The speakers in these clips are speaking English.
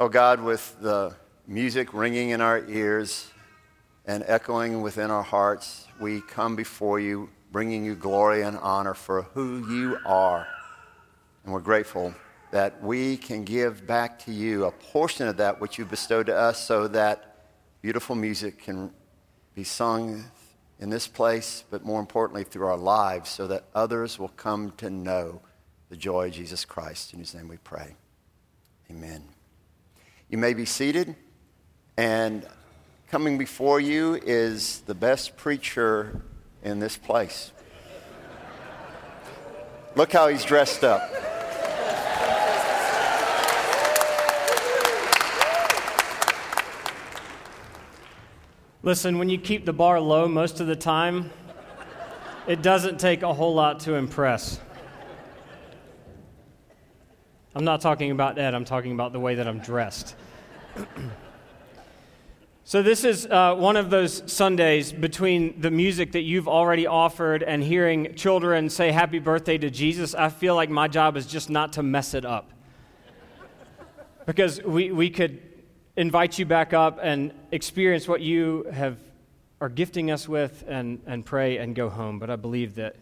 Oh God, with the music ringing in our ears and echoing within our hearts, we come before you, bringing you glory and honor for who you are. And we're grateful that we can give back to you a portion of that which you bestowed to us so that beautiful music can be sung in this place, but more importantly, through our lives, so that others will come to know the joy of Jesus Christ. In his name we pray. Amen. You may be seated, and coming before you is the best preacher in this place. Look how he's dressed up. Listen, when you keep the bar low most of the time, it doesn't take a whole lot to impress. I'm not talking about Ed, I'm talking about the way that I'm dressed. so, this is uh, one of those Sundays between the music that you've already offered and hearing children say happy birthday to Jesus. I feel like my job is just not to mess it up. Because we, we could invite you back up and experience what you have are gifting us with and, and pray and go home. But I believe that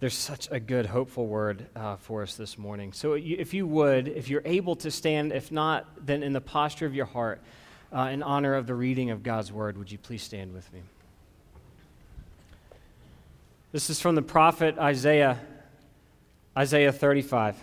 there's such a good, hopeful word uh, for us this morning. So if you would, if you're able to stand, if not, then in the posture of your heart, uh, in honor of the reading of God's word, would you please stand with me? This is from the prophet Isaiah, Isaiah 35.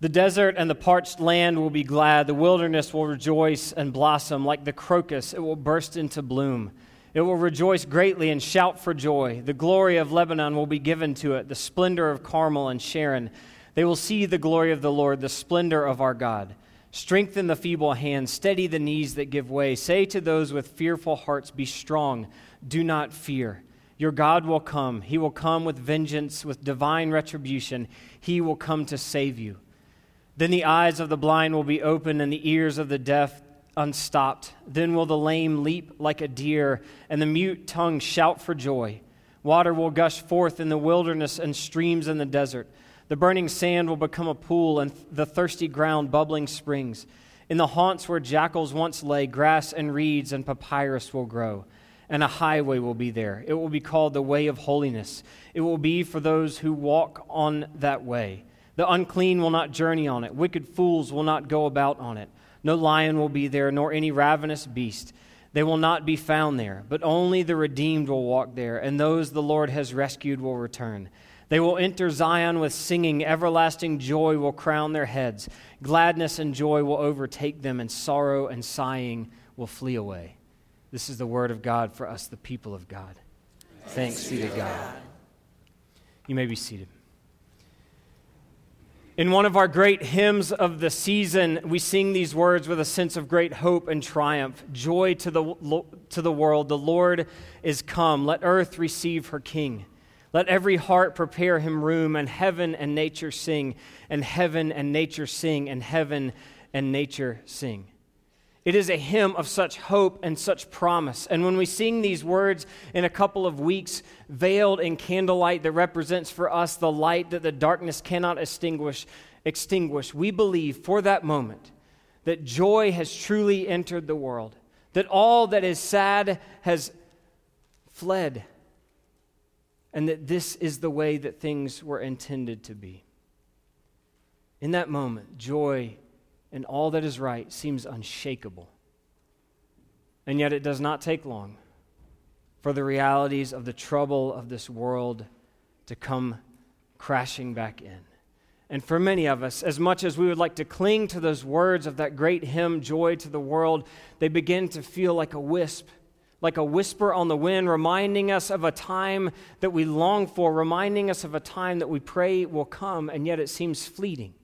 The desert and the parched land will be glad. The wilderness will rejoice and blossom like the crocus. It will burst into bloom. It will rejoice greatly and shout for joy. The glory of Lebanon will be given to it, the splendor of Carmel and Sharon. They will see the glory of the Lord, the splendor of our God. Strengthen the feeble hands, steady the knees that give way. Say to those with fearful hearts, Be strong, do not fear. Your God will come. He will come with vengeance, with divine retribution. He will come to save you. Then the eyes of the blind will be opened and the ears of the deaf unstopped. Then will the lame leap like a deer and the mute tongue shout for joy. Water will gush forth in the wilderness and streams in the desert. The burning sand will become a pool and the thirsty ground bubbling springs. In the haunts where jackals once lay, grass and reeds and papyrus will grow, and a highway will be there. It will be called the way of holiness. It will be for those who walk on that way. The unclean will not journey on it, wicked fools will not go about on it. No lion will be there, nor any ravenous beast. They will not be found there, but only the redeemed will walk there, and those the Lord has rescued will return. They will enter Zion with singing. Everlasting joy will crown their heads. Gladness and joy will overtake them, and sorrow and sighing will flee away. This is the word of God for us, the people of God. Thanks be to God. You may be seated. In one of our great hymns of the season, we sing these words with a sense of great hope and triumph. Joy to the, to the world. The Lord is come. Let earth receive her King. Let every heart prepare him room, and heaven and nature sing, and heaven and nature sing, and heaven and nature sing. It is a hymn of such hope and such promise. And when we sing these words in a couple of weeks, veiled in candlelight that represents for us the light that the darkness cannot extinguish, extinguish, we believe for that moment that joy has truly entered the world, that all that is sad has fled, and that this is the way that things were intended to be. In that moment, joy and all that is right seems unshakable. And yet, it does not take long for the realities of the trouble of this world to come crashing back in. And for many of us, as much as we would like to cling to those words of that great hymn, Joy to the World, they begin to feel like a wisp, like a whisper on the wind, reminding us of a time that we long for, reminding us of a time that we pray will come, and yet it seems fleeting.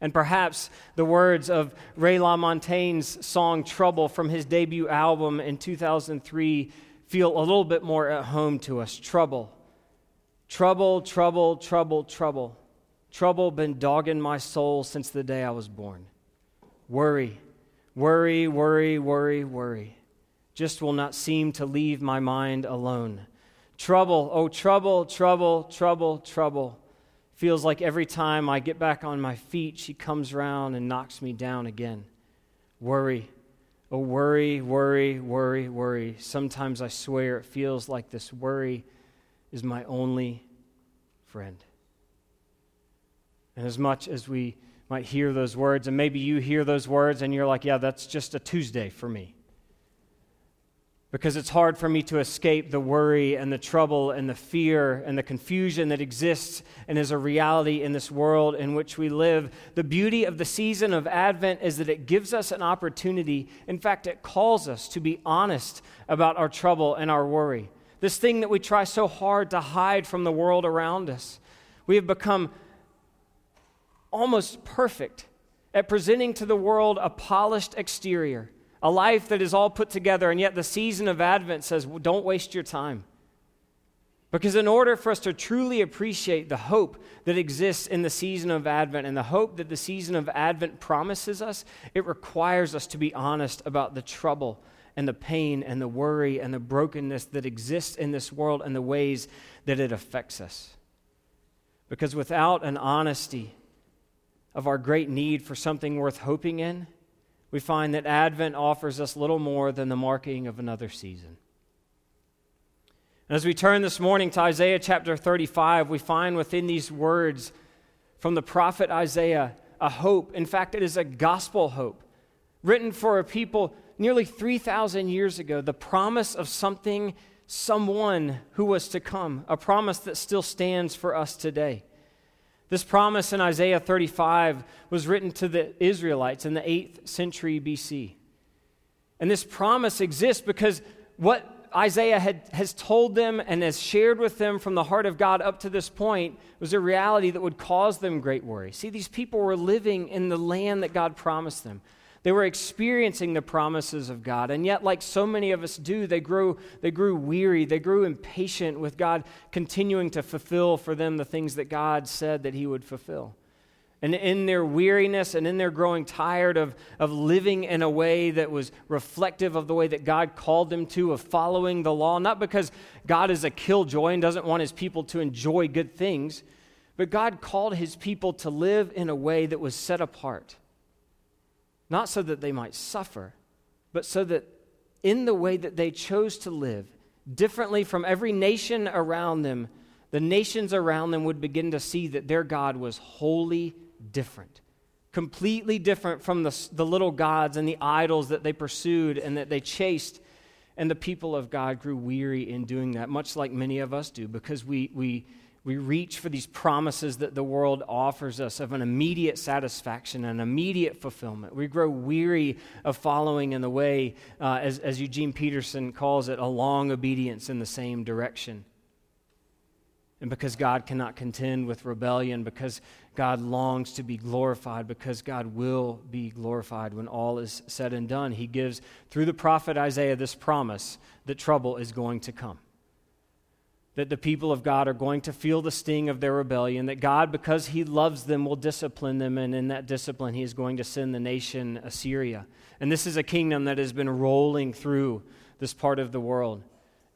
And perhaps the words of Ray LaMontagne's song Trouble from his debut album in 2003 feel a little bit more at home to us. Trouble. Trouble, trouble, trouble, trouble. Trouble been dogging my soul since the day I was born. Worry, worry, worry, worry, worry. Just will not seem to leave my mind alone. Trouble, oh, trouble, trouble, trouble, trouble feels like every time I get back on my feet, she comes around and knocks me down again. Worry. Oh, worry, worry, worry, worry. Sometimes I swear it feels like this worry is my only friend. And as much as we might hear those words, and maybe you hear those words and you're like, yeah, that's just a Tuesday for me because it's hard for me to escape the worry and the trouble and the fear and the confusion that exists and is a reality in this world in which we live. The beauty of the season of Advent is that it gives us an opportunity. In fact, it calls us to be honest about our trouble and our worry. This thing that we try so hard to hide from the world around us. We have become almost perfect at presenting to the world a polished exterior a life that is all put together, and yet the season of Advent says, don't waste your time. Because in order for us to truly appreciate the hope that exists in the season of Advent and the hope that the season of Advent promises us, it requires us to be honest about the trouble and the pain and the worry and the brokenness that exists in this world and the ways that it affects us. Because without an honesty of our great need for something worth hoping in, we find that Advent offers us little more than the marking of another season. And as we turn this morning to Isaiah chapter 35, we find within these words from the prophet Isaiah a hope. In fact, it is a gospel hope written for a people nearly 3,000 years ago, the promise of something, someone who was to come, a promise that still stands for us today. This promise in Isaiah 35 was written to the Israelites in the 8th century BC. And this promise exists because what Isaiah had, has told them and has shared with them from the heart of God up to this point was a reality that would cause them great worry. See, these people were living in the land that God promised them. They were experiencing the promises of God. And yet, like so many of us do, they grew, they grew weary. They grew impatient with God continuing to fulfill for them the things that God said that He would fulfill. And in their weariness and in their growing tired of, of living in a way that was reflective of the way that God called them to, of following the law, not because God is a killjoy and doesn't want his people to enjoy good things, but God called his people to live in a way that was set apart not so that they might suffer, but so that in the way that they chose to live, differently from every nation around them, the nations around them would begin to see that their God was wholly different, completely different from the, the little gods and the idols that they pursued and that they chased. And the people of God grew weary in doing that, much like many of us do, because we, we we reach for these promises that the world offers us of an immediate satisfaction, an immediate fulfillment. We grow weary of following in the way, uh, as, as Eugene Peterson calls it, a long obedience in the same direction. And because God cannot contend with rebellion, because God longs to be glorified, because God will be glorified when all is said and done, he gives, through the prophet Isaiah, this promise that trouble is going to come that the people of God are going to feel the sting of their rebellion, that God, because He loves them, will discipline them, and in that discipline, He is going to send the nation Assyria. And this is a kingdom that has been rolling through this part of the world.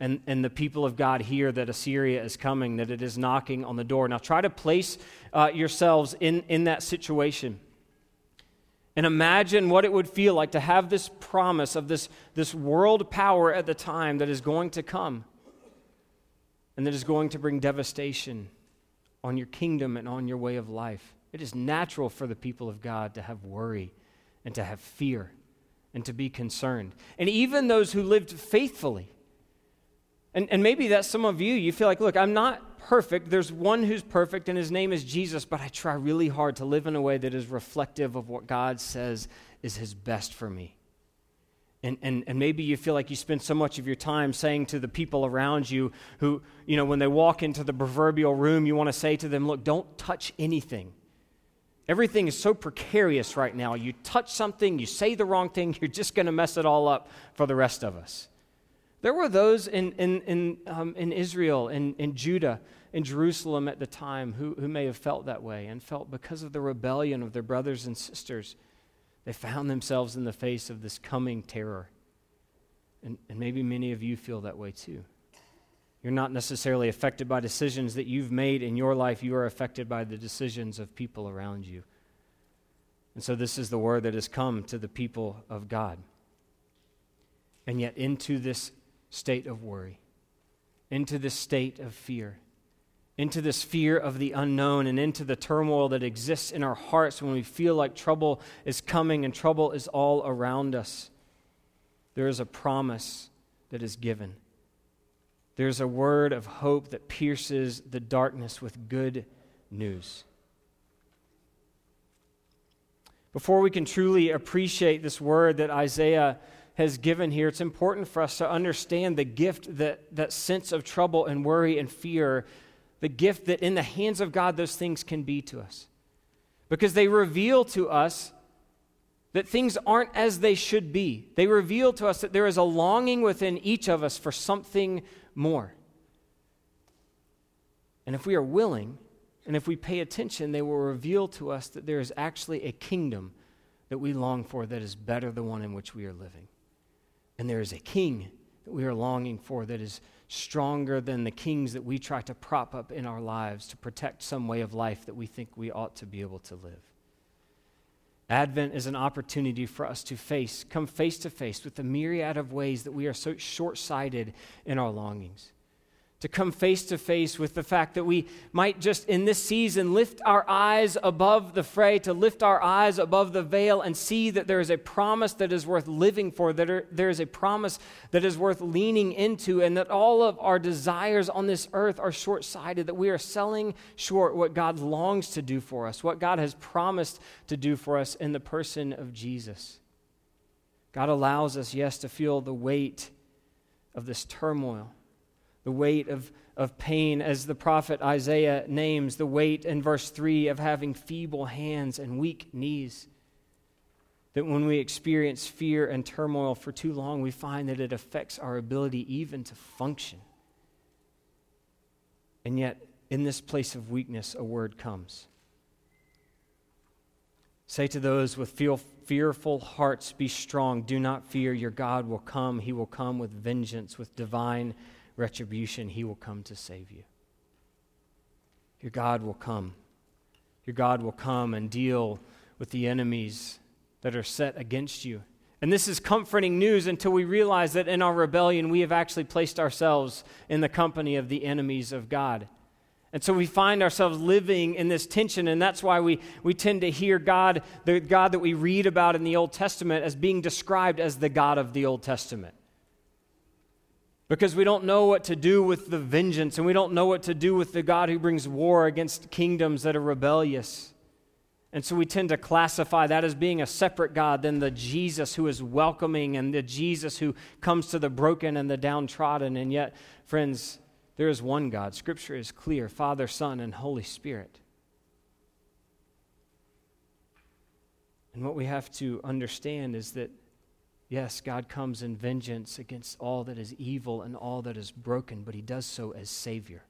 And, and the people of God hear that Assyria is coming, that it is knocking on the door. Now, try to place uh, yourselves in, in that situation. And imagine what it would feel like to have this promise of this, this world power at the time that is going to come and that is going to bring devastation on your kingdom and on your way of life. It is natural for the people of God to have worry and to have fear and to be concerned. And even those who lived faithfully. And, and maybe that's some of you. You feel like, look, I'm not perfect. There's one who's perfect, and his name is Jesus, but I try really hard to live in a way that is reflective of what God says is his best for me. And, and, and maybe you feel like you spend so much of your time saying to the people around you who, you know, when they walk into the proverbial room, you want to say to them, look, don't touch anything. Everything is so precarious right now. You touch something, you say the wrong thing, you're just going to mess it all up for the rest of us. There were those in, in, in, um, in Israel, in, in Judah, in Jerusalem at the time who, who may have felt that way and felt because of the rebellion of their brothers and sisters they found themselves in the face of this coming terror. And, and maybe many of you feel that way too. You're not necessarily affected by decisions that you've made in your life, you are affected by the decisions of people around you. And so, this is the word that has come to the people of God. And yet, into this state of worry, into this state of fear, into this fear of the unknown, and into the turmoil that exists in our hearts when we feel like trouble is coming and trouble is all around us, there is a promise that is given. There's a word of hope that pierces the darkness with good news. Before we can truly appreciate this word that Isaiah has given here, it's important for us to understand the gift that that sense of trouble and worry and fear, the gift that in the hands of God those things can be to us. Because they reveal to us that things aren't as they should be. They reveal to us that there is a longing within each of us for something more. And if we are willing, and if we pay attention, they will reveal to us that there is actually a kingdom that we long for that is better than the one in which we are living. And there is a king that we are longing for that is stronger than the kings that we try to prop up in our lives to protect some way of life that we think we ought to be able to live. Advent is an opportunity for us to face, come face to face with the myriad of ways that we are so short sighted in our longings to come face to face with the fact that we might just in this season lift our eyes above the fray, to lift our eyes above the veil and see that there is a promise that is worth living for, that are, there is a promise that is worth leaning into, and that all of our desires on this earth are short sighted, that we are selling short what God longs to do for us, what God has promised to do for us in the person of Jesus. God allows us, yes, to feel the weight of this turmoil the weight of, of pain, as the prophet Isaiah names the weight in verse 3 of having feeble hands and weak knees. That when we experience fear and turmoil for too long, we find that it affects our ability even to function. And yet, in this place of weakness, a word comes. Say to those with feel, fearful hearts, Be strong, do not fear. Your God will come. He will come with vengeance, with divine retribution, he will come to save you. Your God will come. Your God will come and deal with the enemies that are set against you. And this is comforting news until we realize that in our rebellion, we have actually placed ourselves in the company of the enemies of God. And so we find ourselves living in this tension, and that's why we, we tend to hear God, the God that we read about in the Old Testament, as being described as the God of the Old Testament because we don't know what to do with the vengeance and we don't know what to do with the God who brings war against kingdoms that are rebellious. And so we tend to classify that as being a separate God than the Jesus who is welcoming and the Jesus who comes to the broken and the downtrodden. And yet, friends, there is one God. Scripture is clear Father, Son, and Holy Spirit. And what we have to understand is that Yes, God comes in vengeance against all that is evil and all that is broken, but he does so as Savior.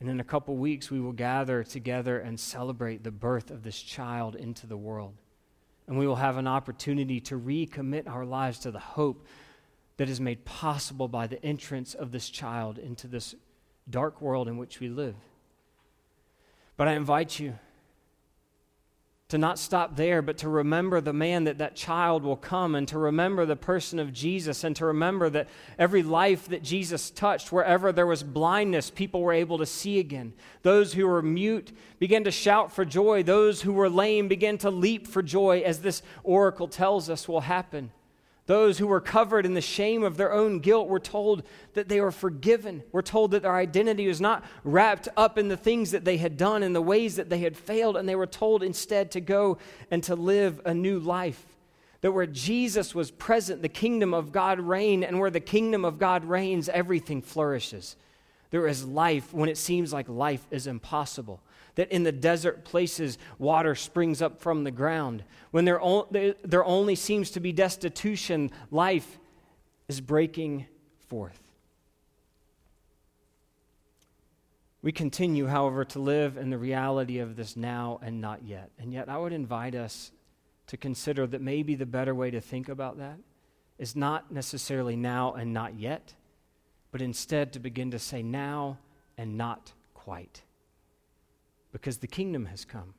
And in a couple weeks, we will gather together and celebrate the birth of this child into the world. And we will have an opportunity to recommit our lives to the hope that is made possible by the entrance of this child into this dark world in which we live. But I invite you to not stop there, but to remember the man that that child will come, and to remember the person of Jesus, and to remember that every life that Jesus touched, wherever there was blindness, people were able to see again. Those who were mute began to shout for joy. Those who were lame began to leap for joy, as this oracle tells us will happen. Those who were covered in the shame of their own guilt were told that they were forgiven. We're told that their identity was not wrapped up in the things that they had done and the ways that they had failed, and they were told instead to go and to live a new life. That where Jesus was present, the kingdom of God reigned, and where the kingdom of God reigns, everything flourishes. There is life when it seems like life is impossible that in the desert places water springs up from the ground. When there, there only seems to be destitution, life is breaking forth. We continue, however, to live in the reality of this now and not yet. And yet, I would invite us to consider that maybe the better way to think about that is not necessarily now and not yet, but instead to begin to say now and not quite. Because the kingdom has come.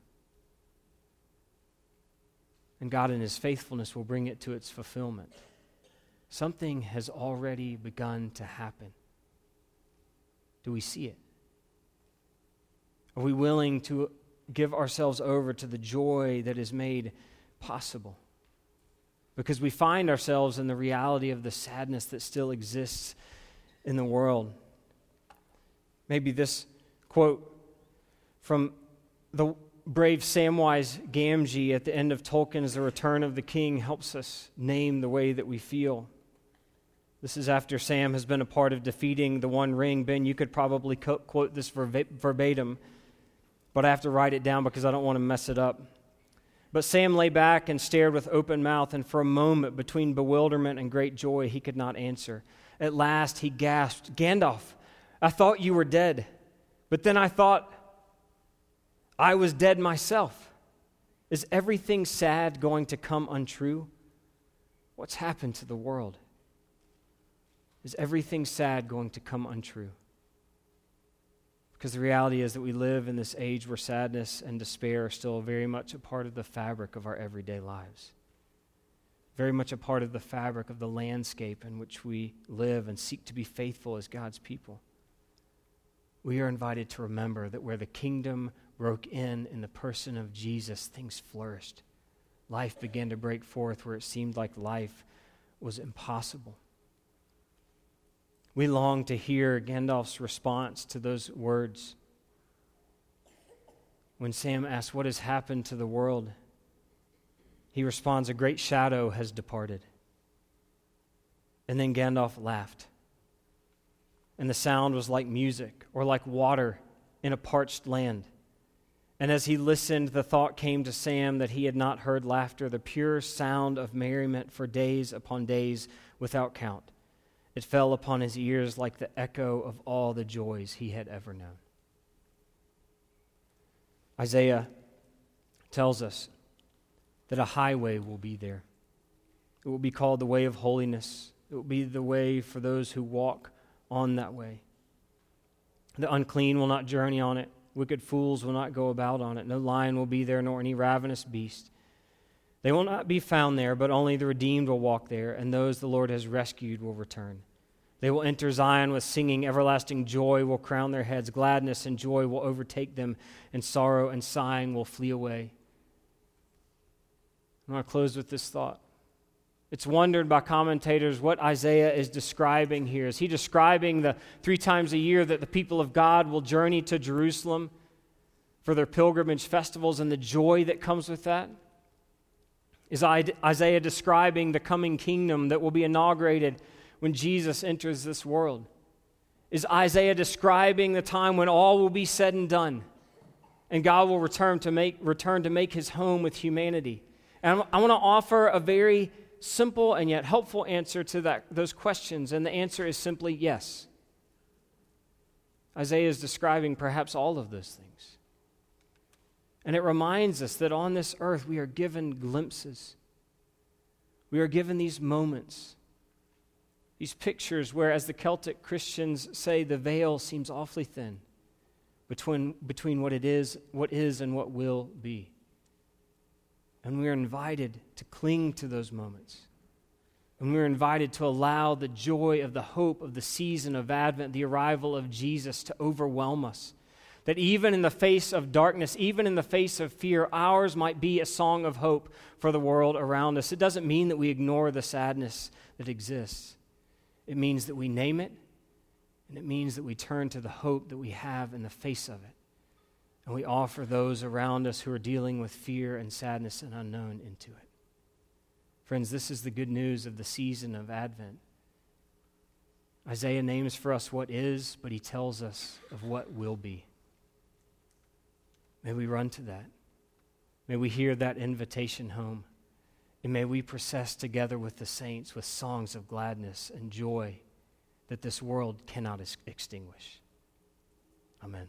And God, in His faithfulness, will bring it to its fulfillment. Something has already begun to happen. Do we see it? Are we willing to give ourselves over to the joy that is made possible? Because we find ourselves in the reality of the sadness that still exists in the world. Maybe this quote from the brave Samwise Gamgee at the end of Tolkien's The Return of the King helps us name the way that we feel. This is after Sam has been a part of defeating the One Ring. Ben, you could probably co- quote this verbatim, but I have to write it down because I don't want to mess it up. But Sam lay back and stared with open mouth, and for a moment, between bewilderment and great joy, he could not answer. At last, he gasped, Gandalf, I thought you were dead, but then I thought I was dead myself. Is everything sad going to come untrue? What's happened to the world? Is everything sad going to come untrue? Because the reality is that we live in this age where sadness and despair are still very much a part of the fabric of our everyday lives, very much a part of the fabric of the landscape in which we live and seek to be faithful as God's people. We are invited to remember that where the kingdom broke in in the person of Jesus, things flourished. Life began to break forth where it seemed like life was impossible. We long to hear Gandalf's response to those words. When Sam asks, What has happened to the world? he responds, A great shadow has departed. And then Gandalf laughed. And the sound was like music or like water in a parched land. And as he listened, the thought came to Sam that he had not heard laughter, the pure sound of merriment for days upon days without count. It fell upon his ears like the echo of all the joys he had ever known. Isaiah tells us that a highway will be there. It will be called the way of holiness. It will be the way for those who walk on that way. The unclean will not journey on it. Wicked fools will not go about on it. No lion will be there, nor any ravenous beast. They will not be found there, but only the redeemed will walk there, and those the Lord has rescued will return. They will enter Zion with singing. Everlasting joy will crown their heads. Gladness and joy will overtake them, and sorrow and sighing will flee away. I want to close with this thought. It's wondered by commentators what Isaiah is describing here. Is he describing the three times a year that the people of God will journey to Jerusalem for their pilgrimage festivals and the joy that comes with that? Is Isaiah describing the coming kingdom that will be inaugurated when Jesus enters this world? Is Isaiah describing the time when all will be said and done and God will return to make, return to make his home with humanity? And I want to offer a very simple and yet helpful answer to that, those questions, and the answer is simply yes. Isaiah is describing perhaps all of those things. And it reminds us that on this earth we are given glimpses. We are given these moments, these pictures where, as the Celtic Christians say, the veil seems awfully thin between, between what it is, what is, and what will be. And we are invited to cling to those moments. And we're invited to allow the joy of the hope of the season of Advent, the arrival of Jesus, to overwhelm us. That even in the face of darkness, even in the face of fear, ours might be a song of hope for the world around us. It doesn't mean that we ignore the sadness that exists, it means that we name it, and it means that we turn to the hope that we have in the face of it and we offer those around us who are dealing with fear and sadness and unknown into it. Friends, this is the good news of the season of Advent. Isaiah names for us what is, but he tells us of what will be. May we run to that. May we hear that invitation home. And may we process together with the saints with songs of gladness and joy that this world cannot extinguish. Amen.